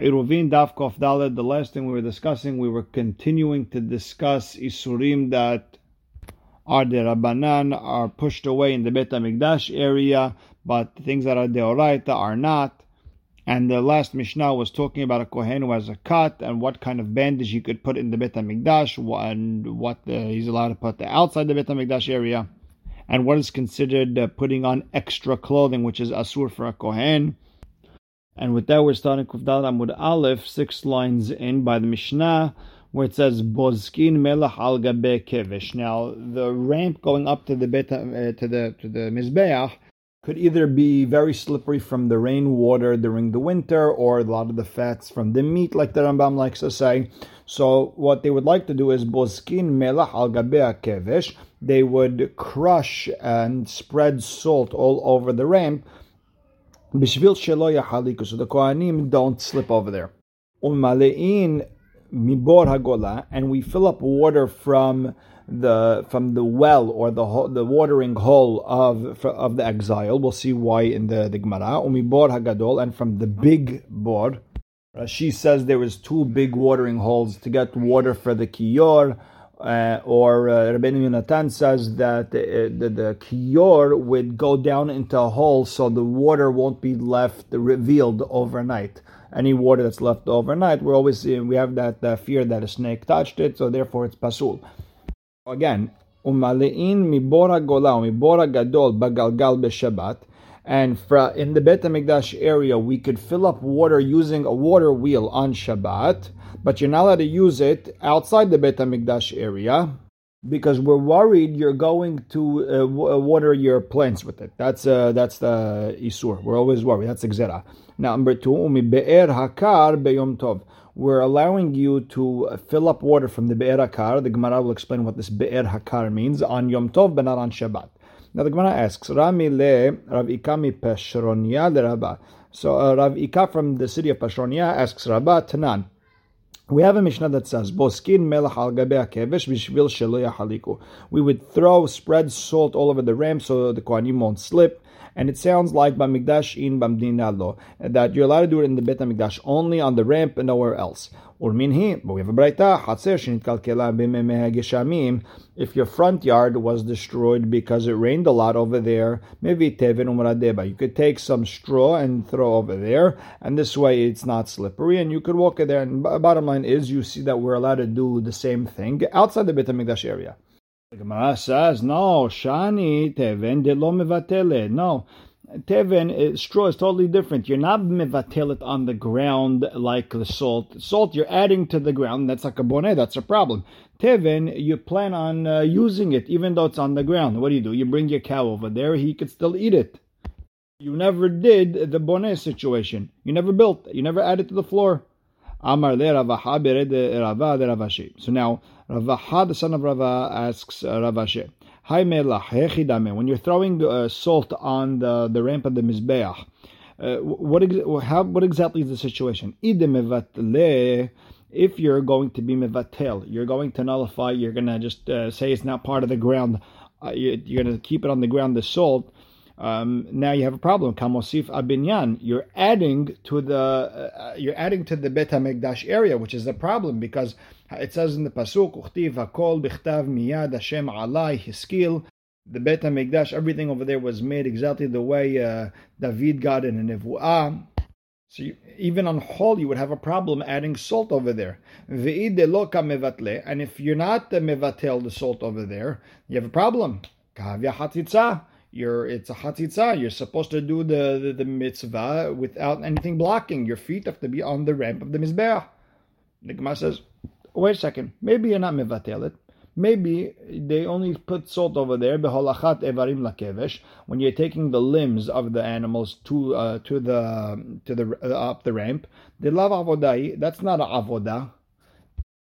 Eruvin Daf Kof Dalet, the last thing we were discussing, we were continuing to discuss Isurim that are the Rabbanan, are pushed away in the Bet HaMikdash area, but things that are Deoraita are not. And the last Mishnah was talking about a Kohen who has a cut and what kind of bandage he could put in the Bet HaMikdash and what uh, he's allowed to put outside the Bet HaMikdash area and what is considered uh, putting on extra clothing, which is Asur for a Kohen. And with that, we're starting Kufdal Amud Aleph, six lines in by the Mishnah, where it says Bozkin Melach al Gabe Kevish. Now, the ramp going up to the bet, uh, to the to the Mizbeach could either be very slippery from the rainwater during the winter, or a lot of the fats from the meat, like the Rambam likes to say. So, what they would like to do is Bozkin Melach al Gabe Kevish. They would crush and spread salt all over the ramp Bishvil shelo yachaliku, so the Kohanim don't slip over there. Umalein mibor hagola, and we fill up water from the from the well or the the watering hole of of the exile. We'll see why in the, the Gemara. Umibor hagadol, and from the big bor. She says there was two big watering holes to get water for the kiyor. Uh, or uh, Rabbeinu Yonatan says that the, the, the kiyor would go down into a hole so the water won't be left revealed overnight. Any water that's left overnight, we're always we have that uh, fear that a snake touched it, so therefore it's pasul. Again, umalein mibora gola mibora gadol bagalgal b'shabbat. And in the Bet HaMikdash area, we could fill up water using a water wheel on Shabbat but you're not allowed to use it outside the Bet HaMikdash area because we're worried you're going to uh, uh, water your plants with it. That's uh, that's the isur. We're always worried. That's exera. Number two, umi be'er hakar beyom tov. We're allowing you to fill up water from the be'er hakar. The Gemara will explain what this be'er hakar means on Yom Tov, but not on Shabbat. Now the Gemara asks, Rami le Rav Ikami Peshronia le Rabba. So uh, Rav Ika from the city of Peshronia asks Rabba Tanan. We have a Mishnah that says, "Boskin melach al kevesh b'shvil shelo yachaliku." We would throw, spread salt all over the ram so the kohanim won't slip. And it sounds like Bamigdash in Bamdina lo, that you're allowed to do it in the Bet Hamikdash only on the ramp and nowhere else. Urminhi, but we have a braita, Hatzer. If your front yard was destroyed because it rained a lot over there, maybe tevin umradeba. You could take some straw and throw over there, and this way it's not slippery, and you could walk in there. And bottom line is, you see that we're allowed to do the same thing outside the Bet Hamikdash area. Gemara says, no, shani teven de lo mevatele. No, teven, straw is totally different. You're not mevatelet on the ground like the salt. Salt you're adding to the ground. That's like a bonnet. That's a problem. Teven, you plan on uh, using it even though it's on the ground. What do you do? You bring your cow over there. He could still eat it. You never did the bonnet situation. You never built. You never added to the floor. Amar le Ravaha bered Rava de Ravashi. So now Ravaha, the son of Rava, asks uh, Ravashi. When you're throwing uh, salt on the, the ramp of the mizbeach, uh, what how what exactly is the situation? If you're going to be mevatel, you're going to nullify. You're going to just uh, say it's not part of the ground. Uh, you, are going to keep it on the ground. The salt um, now you have a problem. Kamosif abinyan. You're adding to the uh, you're adding to the Bet Hamikdash area, which is a problem because it says in the pasuk uchtiv hakol bichtav miyad Hashem alai hiskil. The Bet Hamikdash, everything over there was made exactly the way uh, David got in a nevuah. So you, even on Hol, you would have a problem adding salt over there. And if you're not the mevatel the salt over there, you have a problem you're it's a hatzitza. You're supposed to do the, the, the, mitzvah without anything blocking. Your feet have to be on the ramp of the mizbeach. The Gemara says, wait a second. Maybe you're not mivatel. Maybe they only put salt over there. Beholachat evarim lakevesh. When you're taking the limbs of the animals to uh, to the to the uh, up the ramp, the love avodai. That's not a avodah.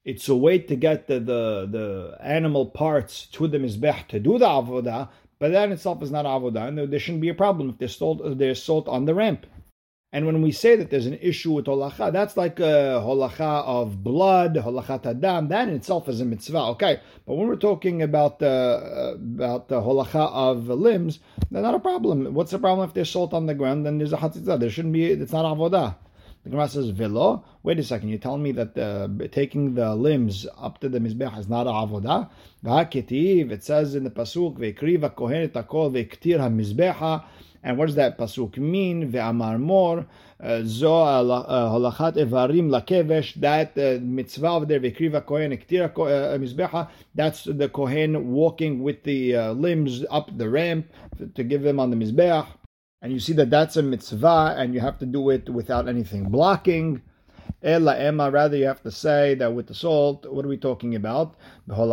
It's a way to get the, the, the animal parts to the mizbech to do the avodah, but that in itself is not avodah, and there shouldn't be a problem if there's salt, if there's salt on the ramp. And when we say that there's an issue with holacha, that's like a holacha of blood, holacha tadam. That in itself is a mitzvah, okay. But when we're talking about the uh, about the holacha of limbs, that's not a problem. What's the problem if there's salt on the ground? Then there's a hatzitza. There shouldn't be. It's not avodah. The Gemara says, Velo. Wait a second, you're telling me that the, taking the limbs up to the Mizbech is not a avodah? it says in the Pasuk, Ve'kriva kohen et akol ve'ktir ha and what does that pasuk mean? Ve'amar mor uh, zo halachat evarim lakevesh. That uh, mitzvah over there vekriva kohen ektira uh, mizbecha. That's the kohen walking with the uh, limbs up the ramp to give them on the mizbeach And you see that that's a mitzvah, and you have to do it without anything blocking. Ella Emma, rather you have to say that with the salt, what are we talking about? When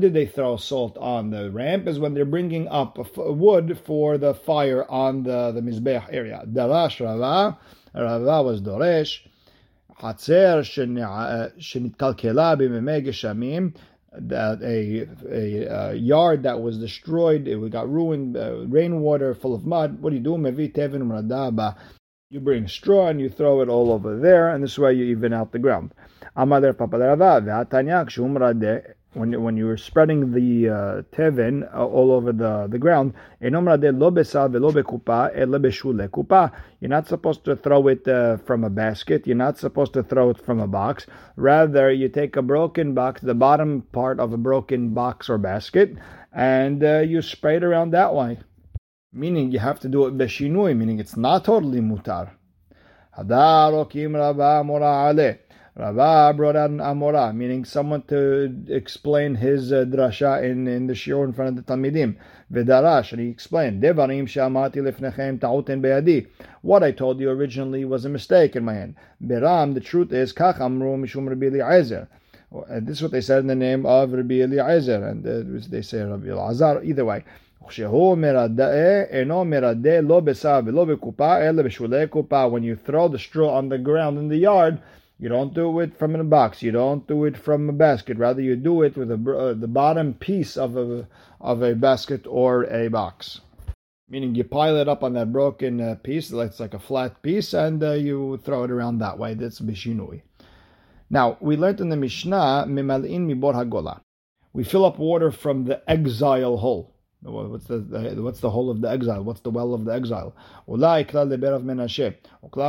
did they throw salt on the ramp? Is when they're bringing up wood for the fire on the, the Mizbeach area. Darash Rava, Rava was Doresh, חצר שנתקלקלה בימי גשמים, that a, a, a, yard that was destroyed, it got ruined, uh, rainwater full of mud. What do you do? You bring straw and you throw it all over there, and this way you even out the ground. When when you were spreading the uh, tevin uh, all over the, the ground, you're not supposed to throw it uh, from a basket. You're not supposed to throw it from a box. Rather, you take a broken box, the bottom part of a broken box or basket, and uh, you spray it around that way meaning you have to do it beshinui, meaning it's not totally mutar. Rava brought out an Amora, meaning someone to explain his uh, drasha in, in the shiur in front of the Talmidim. Vedarash, and he explained, Devarim shamati be'adi. What I told you originally was a mistake in my hand. The truth is, kach amru mishum Rabbi. And this is what they said in the name of Rabbi Eliezer, and uh, they say Rabbi Elazar, either way. When you throw the straw on the ground in the yard, you don't do it from a box. You don't do it from a basket. Rather, you do it with a, uh, the bottom piece of a of a basket or a box. Meaning, you pile it up on that broken uh, piece, it's like a flat piece, and uh, you throw it around that way. That's bishinui. Now, we learned in the Mishnah, mimalin mibor hagola. We fill up water from the exile hole. What's the, what's the hole of the exile? What's the well of the exile? Ukla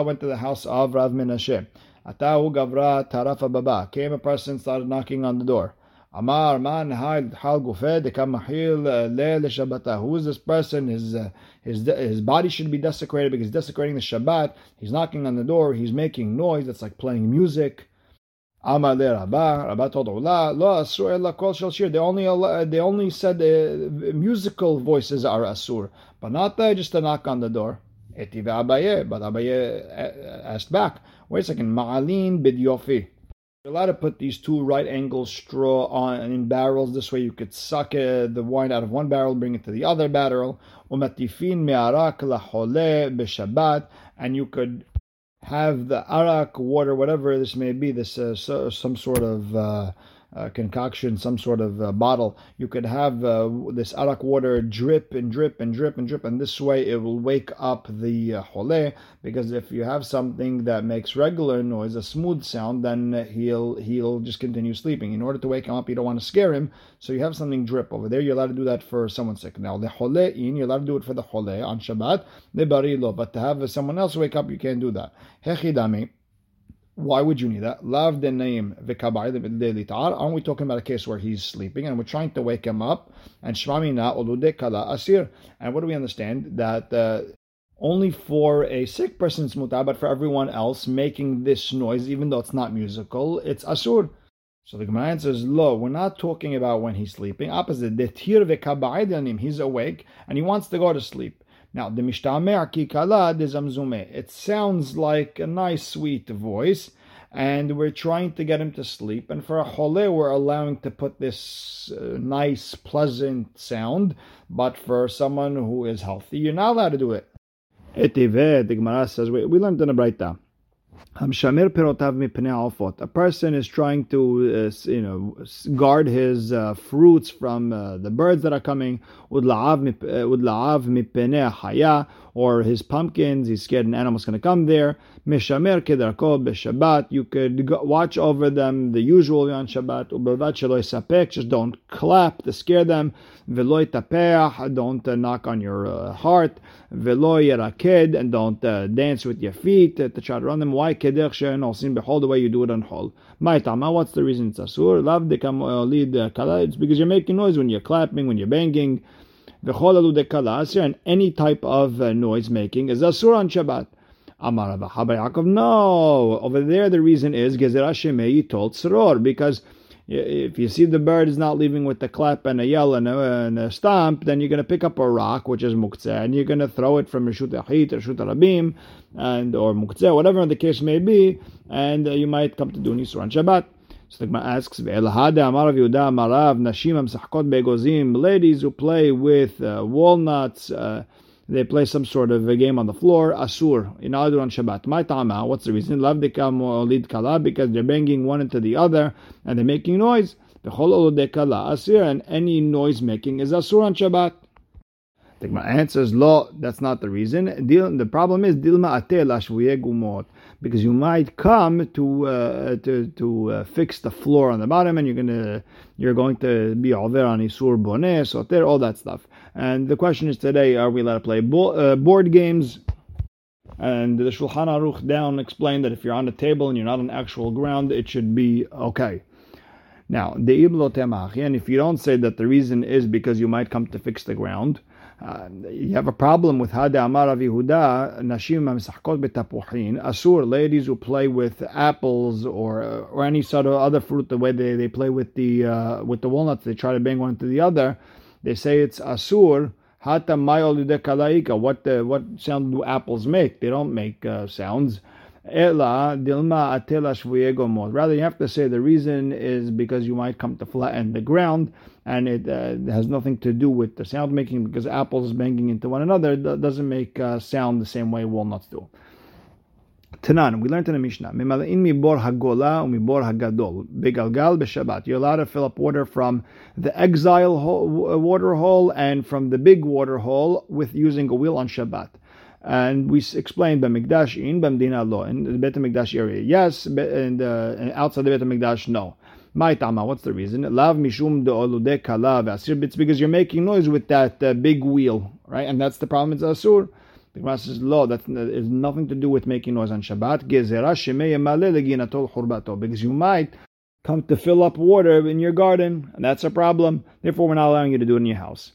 went to the house of Rav Menashe. Atahu gavra tarafa baba. Came a person, started knocking on the door. Amar man hal hal gufed kamahil le leshabata. Who is this person? His uh, his his body should be desecrated because he's desecrating the Shabbat. He's knocking on the door. He's making noise. That's like playing music. Amar le Rabba, Rabba told Ula, lo asur ella kol shel shir. They only they only said uh, musical voices are asur, but not uh, just a knock on the door. Etive Abaye, but Abaye asked back, wait a second, ma'alin bidyofi. You're allowed to put these two right angle straw on in barrels. This way you could suck uh, the wine out of one barrel, bring it to the other barrel. And you could have the arak water, whatever this may be, this uh, so, some sort of uh, uh, concoction, some sort of uh, bottle, you could have uh, this arak water drip and drip and drip and drip, and this way it will wake up the uh, chole. Because if you have something that makes regular noise, a smooth sound, then he'll he'll just continue sleeping. In order to wake him up, you don't want to scare him, so you have something drip over there. You're allowed to do that for someone sick. Now the chole in, you're allowed to do it for the chole on Shabbat, the barilo, but to have someone else wake up, you can't do that. Hechidami. Why would you need that? Lav the name Aren't we talking about a case where he's sleeping and we're trying to wake him up? And shmamina olude kala asir. And what do we understand? That uh, only for a sick person's mutar, but for everyone else making this noise, even though it's not musical, it's asur. So the Gemara answers, Lo, we're not talking about when he's sleeping. Opposite, he's awake and he wants to go to sleep. Now, the Mishtamer Kikala de Zamzume. It sounds like a nice, sweet voice, and we're trying to get him to sleep. And for a chole, we're allowing to put this uh, nice, pleasant sound. But for someone who is healthy, you're not allowed to do it. Etive, the Gemara says, we, we learned in a Braita. A person is trying to, uh, you know, guard his uh, fruits from uh, the birds that are coming. Or his pumpkins, he's scared an animal's going to come there. Kedarko. You could go, watch over them the usual on Shabbat. Ubelvat sapek. Just don't clap to scare them. V'lo tapeach. Don't uh, knock on your uh, heart. V'lo yeraked. And don't uh, dance with your feet to try to run them. Why keder she'en sin? Behold the way you do it on Hol. My tama. What's the reason it's asur? Lav dekam uh, lead uh, kala. It's because you're making noise when you're clapping, when you're banging. V'chol alu dekala. And any type of uh, noise making is asur on Shabbat. Amar Yaakov. No, over there the reason is Gezerah Shemei told Sror because if you see the bird is not leaving with the clap and a yell and a, and a stomp, then you're going to pick up a rock, which is muktzeh, and you're going to throw it from Rishut or Rishut Rabim, and or muktzeh, whatever the case may be, and uh, you might come to do Nisur on Shabbat. So the Gemara asks, Amarav Yehuda Amarav Nashim ladies who play with uh, walnuts, uh, they play some sort of a game on the floor, asur, in Adur on Shabbat. My tama, what's the reason? Lav lead kala, because they're banging one into the other and they're making noise. kala asir, and any noise making is asur on Shabbat. The answer is lo. That's not the reason. The problem is dilma atel because you might come to uh, to to uh, fix the floor on the bottom, and you're gonna you're going to be over on isur boneh soter all that stuff. And the question is today: Are we allowed to play bo- uh, board games? And the Shulchan Aruch down explained that if you're on the table and you're not on actual ground, it should be okay. Now, the iblo and if you don't say that the reason is because you might come to fix the ground, uh, you have a problem with Hada Amar Yehuda, Nashim Misachkot Betapuchin, Asur, ladies who play with apples or uh, or any sort of other fruit, the way they, they play with the uh, with the walnuts, they try to bang one to the other. They say it's Asur. Hata Mayol. What the, what sound do apples make? They don't make uh, sounds. Rather, you have to say the reason is because you might come to flatten the ground, and it uh, has nothing to do with the sound making because apples banging into one another doesn't make uh, sound the same way walnuts do. Tanan, we learned in the Mishnah, Mimalain mibor hagola umibor hagadol, begalgal b'Shabbat. You're allowed to fill up water from the exile water hole and from the big water hole with using a wheel on Shabbat. And we explained Bamikdash in Bamdina law in the Bet Mikdash area, yes, and, uh, outside the Bet Mikdash, no. My tama, what's the reason? Lav mishum de olude kalav asir. It's because you're making noise with that uh, big wheel, right? And that's the problem. It's asur. The Gemara says, "Lo, that has nothing to do with making noise on Shabbat." Because you might come to fill up water in your garden, and that's a problem. Therefore, we're not allowing you to do it in your house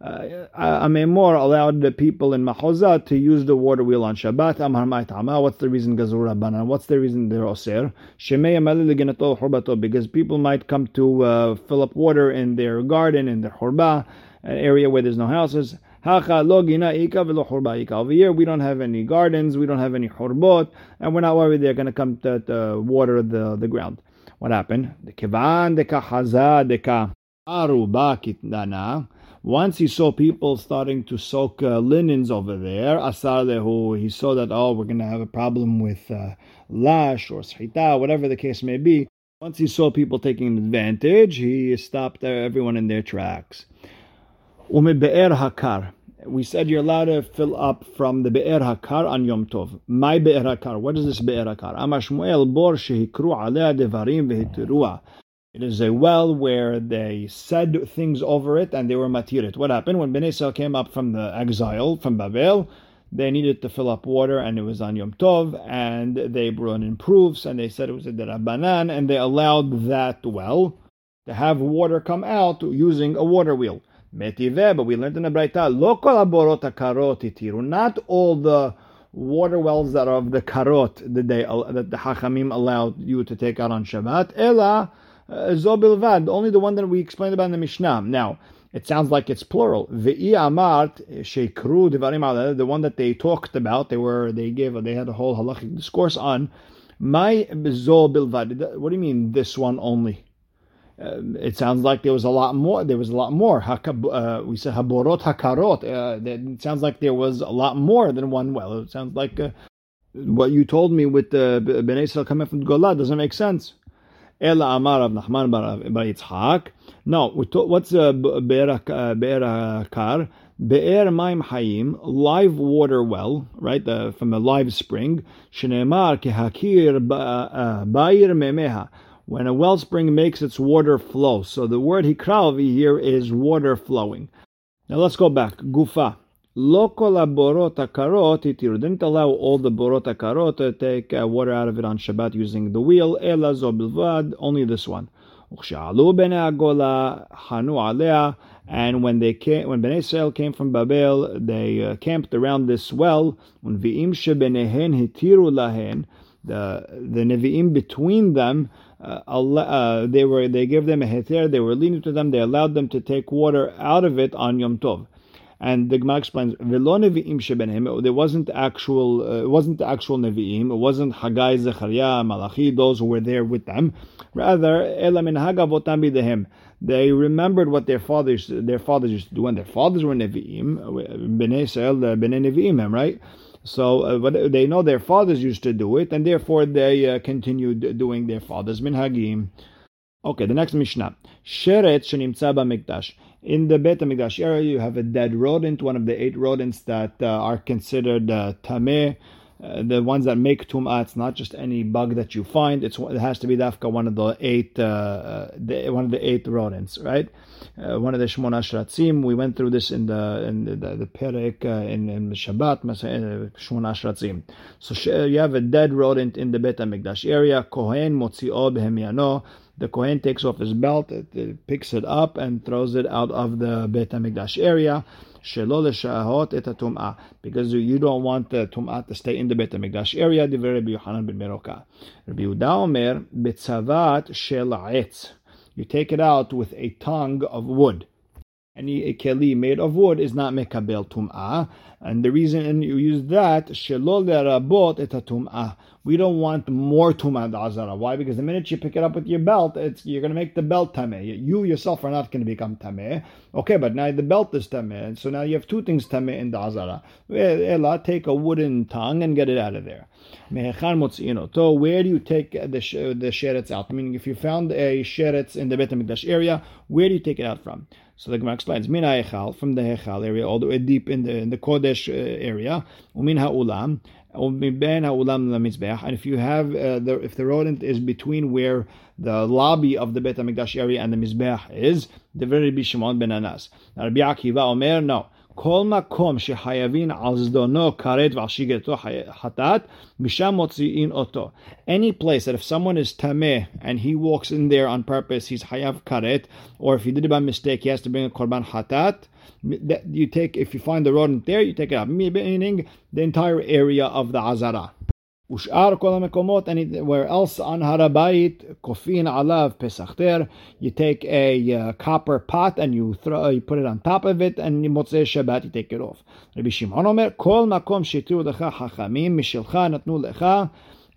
uh, Amemor allowed the people in Mahozah to use the water wheel on Shabbat. Amar Ma'itama. What's the reason Gazur Rabbanan? What's the reason they're osir Oser? Because people might come to uh, fill up water in their garden, in their Horba, an area where there's no houses. Over here, we don't have any gardens, we don't have any horbot, and we're not worried they're going to come to, to water the, the ground. What happened? The kivan deka haza deka aruba. Once he saw people starting to soak uh, linens over there, asar he saw that, oh, we're going to have a problem with uh, lash or shita, whatever the case may be. Once he saw people taking advantage, he stopped everyone in their tracks. Umibe'er hakar. We said you're allowed to fill up from the Be'er Hakar on Yom Tov. My Be'er Hakar. What is this Be'er Hakar? Amashmuel bor shehikru alea devarim vehitiruah. It is a well where they said things over it and they were matirit. What happened when Bnei Israel came up from the exile from Babel? They needed to fill up water and it was on Yom Tov and they brought in proofs and they said it was a derabanan and they allowed that well to have water come out using a water wheel. Metive, but we learned in the Braita, lo karot Not all the water wells that are of the karot that they that the hachamim allowed you to take out on Shabbat. Ela Zobilvad, only the one that we explained about in the Mishnah. Now, it sounds like it's plural. Ve'i amart shekru devarim the one that they talked about, they were they gave they had a whole halachic discourse on. My zol bilvad. What do you mean this one only? uh, it sounds like there was a lot more. There was a lot more. Uh, we said haborot hakarot. Uh, it sounds like there was a lot more than one well. It sounds like uh, what you told me with the uh, Bnei Israel coming from Golah doesn't make sense. Ela Amar of Nachman bar Yitzhak. Now, what's uh, Be'er Kar? Be'er Maim Hayim, live water well, right, uh, from a live spring. Shenemar kehakir ba'ir memeha when a wellspring makes its water flow. So the word hikravi here is water flowing. Now let's go back. Gufa. Lo kol karot itiru. Didn't allow all the borot karot to take uh, water out of it on Shabbat using the wheel. Ela zo bilvad. Only this one. Uh Shalubine Agola Hanu Aleah and when they came, when Bnei Israel came from Babel, they uh, camped around this well. When v'im shebenehen hitiru lahen, the the nevi'im between them uh, uh, they were they gave them a heter, they were lenient to them, they allowed them to take water out of it on Yom Tov. And the Gemara explains, "Velo nevi'im shebenim." There wasn't actual, uh, it wasn't actual nevi'im. It wasn't Haggai, Zechariah, Malachi, those who were there with them. Rather, ela min hagavotam bidehem. They remembered what their fathers, their fathers used to do, and their fathers were nevi'im, bnei Israel, bnei nevi'im, right? So uh, but they know their fathers used to do it, and therefore they uh, continued doing their fathers' minhagim. Okay, the next Mishnah. Sheret shenimtza mikdash. In the Beit HaMikdash area, you have a dead rodent, one of the eight rodents that uh, are considered uh, tameh, uh, the ones that make tum'ah, it's not just any bug that you find. It's it has to be dafka one of the eight, uh, uh, the, one of the eight rodents, right? Uh, one of the shmona shratzim. We went through this in the in the, the, the perek uh, in, in Shabbat, shmona shratzim. So you have a dead rodent in the Bet Hamikdash area. Kohen motzio behemiano. The Kohen takes off his belt, it, it picks it up, and throws it out of the Bet Hamikdash area because you don't want the tum'ah to stay in the Bet HaMikdash area, Rabbi Yohanan ben Beroka. Rabbi betzavat shel You take it out with a tongue of wood. Any keli made of wood is not mekabel tum'ah, and the reason you use that, shelo lerabot et tum'ah. We don't want more tumah azara. Why? Because the minute you pick it up with your belt, you're going to make the belt tameh. You yourself are not going to become tameh. Okay, but now the belt is tameh, so now you have two things tameh in the azara. Eh, Ella, take a wooden tongue and get it out of there. So where do you take the the sheretz out? I mean, if you found a sheretz in the Bet Hamikdash area, where do you take it out from? So the Gemara explains, Min from the hechal area, all the way deep in the, in the Kodesh uh, area, umin ha'ulam, and if you have uh, the if the rodent is between where the lobby of the Bet Hamikdash area and the mizbeach is, the very Bishimon ben Anas. Now Rabbi Akiva Omer, no. כל מקום שחייבים על זדונו כרת ועל שיגתו חטאת, משם מוציאין אותו. Any place that if someone is tameh and he walks in there on purpose, he's hayav karet, or if he did it by mistake, he has to bring a korban hatat, that you take, if you find the rodent there, you take it out, meaning the entire area of the azara. ושאר כל המקומות, anywhere else on הר הבית, כופין עליו פסח you take a uh, copper pot and you throw, you put it on top of it, and מוצאי שבת you take it off. רבי שמעון אומר, כל מקום שהתירו לך חכמים משלך נתנו לך,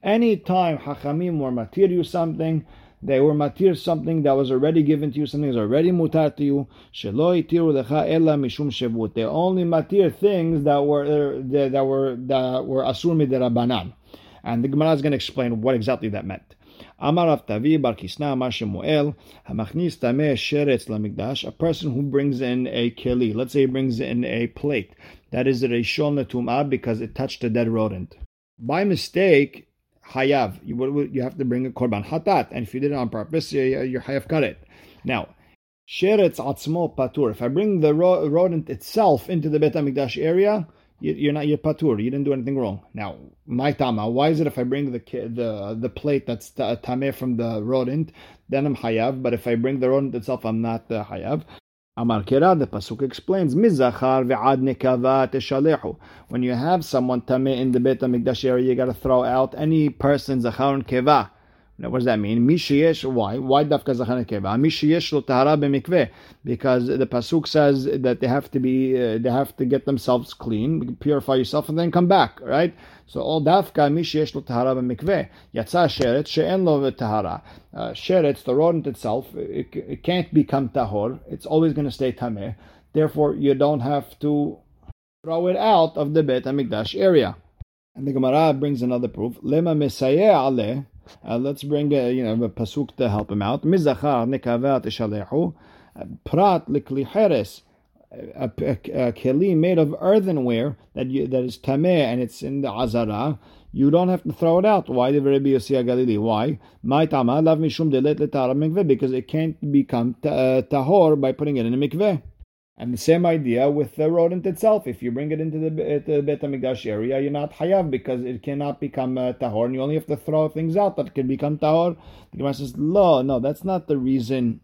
any time חכמים were matir you something, they were matir something that was already given to you, something that was already mutar to you. Shelo itiru lecha ella mishum shevut. They only matir things that were that were that were asur midirabanan. And the Gemara is going to explain what exactly that meant. Amar Rav Tavi Bar Kisna Amar Shemuel Hamachnis Tameh Sheretz Lamikdash. A person who brings in a keli, let's say he brings in a plate, that is a Rishon Tum'ah because it touched a dead rodent. By mistake, Hayav, you, you have to bring a Korban Hatat, and if you did it on purpose, you're Hayav cut it. Now, Sheretz Atzmo Patur. If I bring the rodent itself into the Bet HaMikdash area, you're not you're patur. You didn't do anything wrong. Now, my tama. Why is it if I bring the the the plate that's tameh from the rodent, then I'm hayav. But if I bring the rodent itself, I'm not uh, hayav. Amar Kera, the pasuk explains, Mizachar ve'ad nekava. When you have someone tameh in the Beit Hamikdash area, you got to throw out any person zachar and keva Now, what does that mean? Mishiyesh, why? Why dafka zachan nekeva? Mishiyesh lo tahara b'mikveh, because the pasuk says that they have to be, uh, they have to get themselves clean, purify yourself, and then come back, right? So all dafka mishiyesh lo tahara b'mikveh. Yatsa sheret she'en lo tahara. Uh, sheret, the rodent itself, it, it can't become tahor. It's always going to stay tameh. Therefore, you don't have to throw it out of the Bet HaMikdash area. And the Gemara brings another proof. Lema mesayeh aleh uh, let's bring a, you know a pasuk to help him out. Mizachar nekavat ishalehu prat likli heres. A, a, a keli made of earthenware that you, that is tameh and it's in the azara, you don't have to throw it out. Why did Rabbi Yossi Galili? Why? My tama lav mishum delet mikveh because it can't become uh, tahor by putting it in a mikveh. And the same idea with the rodent itself. If you bring it into the, the Bet HaMikdash area, you're not hayav because it cannot become uh, tahor, and you only have to throw things out that can become tahor. The Gemara says, "Lo, no, that's not the reason.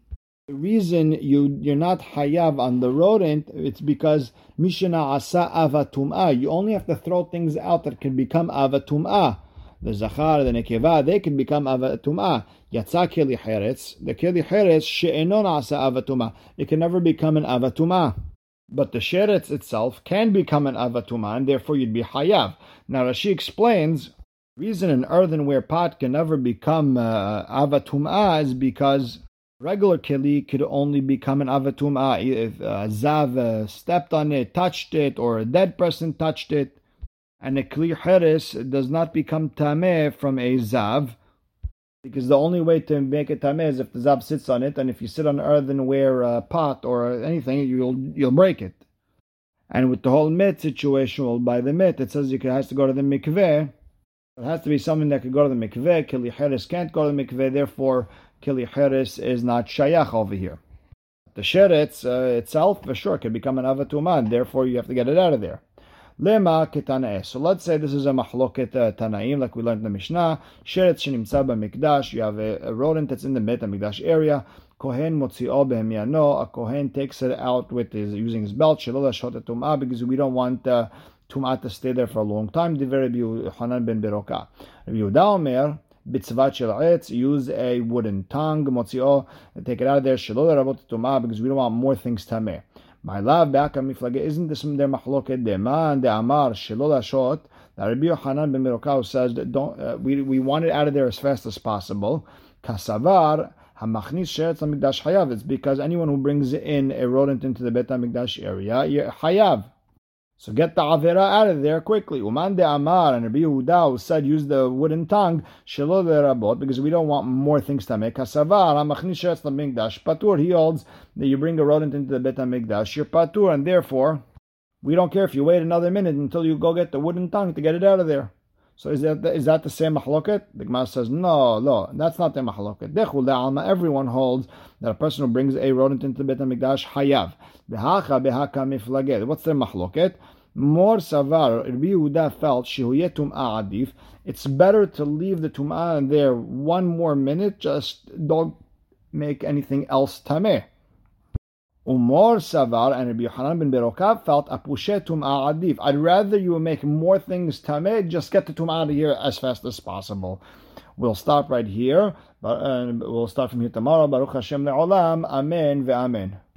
The reason you you're not hayav on the rodent, it's because mishana asa avatumah. You only have to throw things out that can become avatumah the zachar, the nekeva, they can become avatuma. Yatsa keli heretz, the keli heretz she'enon asa avatuma. It can never become an avatuma. But the sheretz itself can become an avatuma, and therefore you'd be hayav. Now Rashi explains, the reason an earthenware pot can never become uh, avatuma is because regular keli could only become an avatuma if uh, zav uh, stepped on it, touched it, or a dead person touched it and a kli heres does not become tameh from a zav, because the only way to make it tameh is if the zav sits on it, and if you sit on an earthenware uh, pot or anything, you'll you'll break it. And with the whole mit situation, well, by the mit, it says you has to go to the mikveh. It has to be something that could go to the mikveh. Kili heres can't go to the mikveh, therefore kili heres is not shayach over here. The sheretz uh, itself, for sure, can become an avatumah, therefore you have to get it out of there. Lema ketanae. So let's say this is a machloket uh, tanaim, like we learned in the Mishnah. Sheret shenimtza mikdash. You have a, rodent that's in the Bet mikdash area. Kohen motzio behemiano. A kohen takes it out with his using his belt. Shelo tumah because we don't want uh, tumah to stay there for a long time. The Diver Hanan ben Beroka. Rabbi Yehuda Omer. Bitzvat shel etz, use a wooden tongue, motzio, take it out of there, shelo rabot tumah, because we don't want more things tameh. My love on miflage isn't this their machloket deman de amar shelo shot that Rabbi Yochanan ben Merokau says that don't uh, we we want it out of there as fast as possible. Kasavar hamachnis sheretz hamikdash hayav. It's because anyone who brings in a rodent into the Bet Hamikdash area, hayav. So get the avera out of there quickly. Uman de Amar and Rabbi Yehuda said use the wooden tongue shelo rabot because we don't want more things to make. Kasavar hamachnishes the mikdash patur. He holds that you bring a rodent into the bet hamikdash, you're patur, and therefore we don't care if you wait another minute until you go get the wooden tongue to get it out of there. So is that is that the same mahloket? The Gemara says no, no, that's not the mahloket. Dechul alma. Everyone holds that a person who brings a rodent into the Bet Hamikdash hayav. Behacha behaka miflaged. What's their mahloket? More savar. Rabbi Yehuda felt shehuyet adif. It's better to leave the tum'ah there one more minute. Just don't make anything else tameh. Umar Savar and Rabbi Yohanan ben Berokav felt apushe tum'ah adif. I'd rather you make more things tameh, just get the tum'ah out of here as fast as possible. We'll stop right here, but uh, we'll start from here tomorrow. Baruch Hashem le'olam. Amen ve'amen.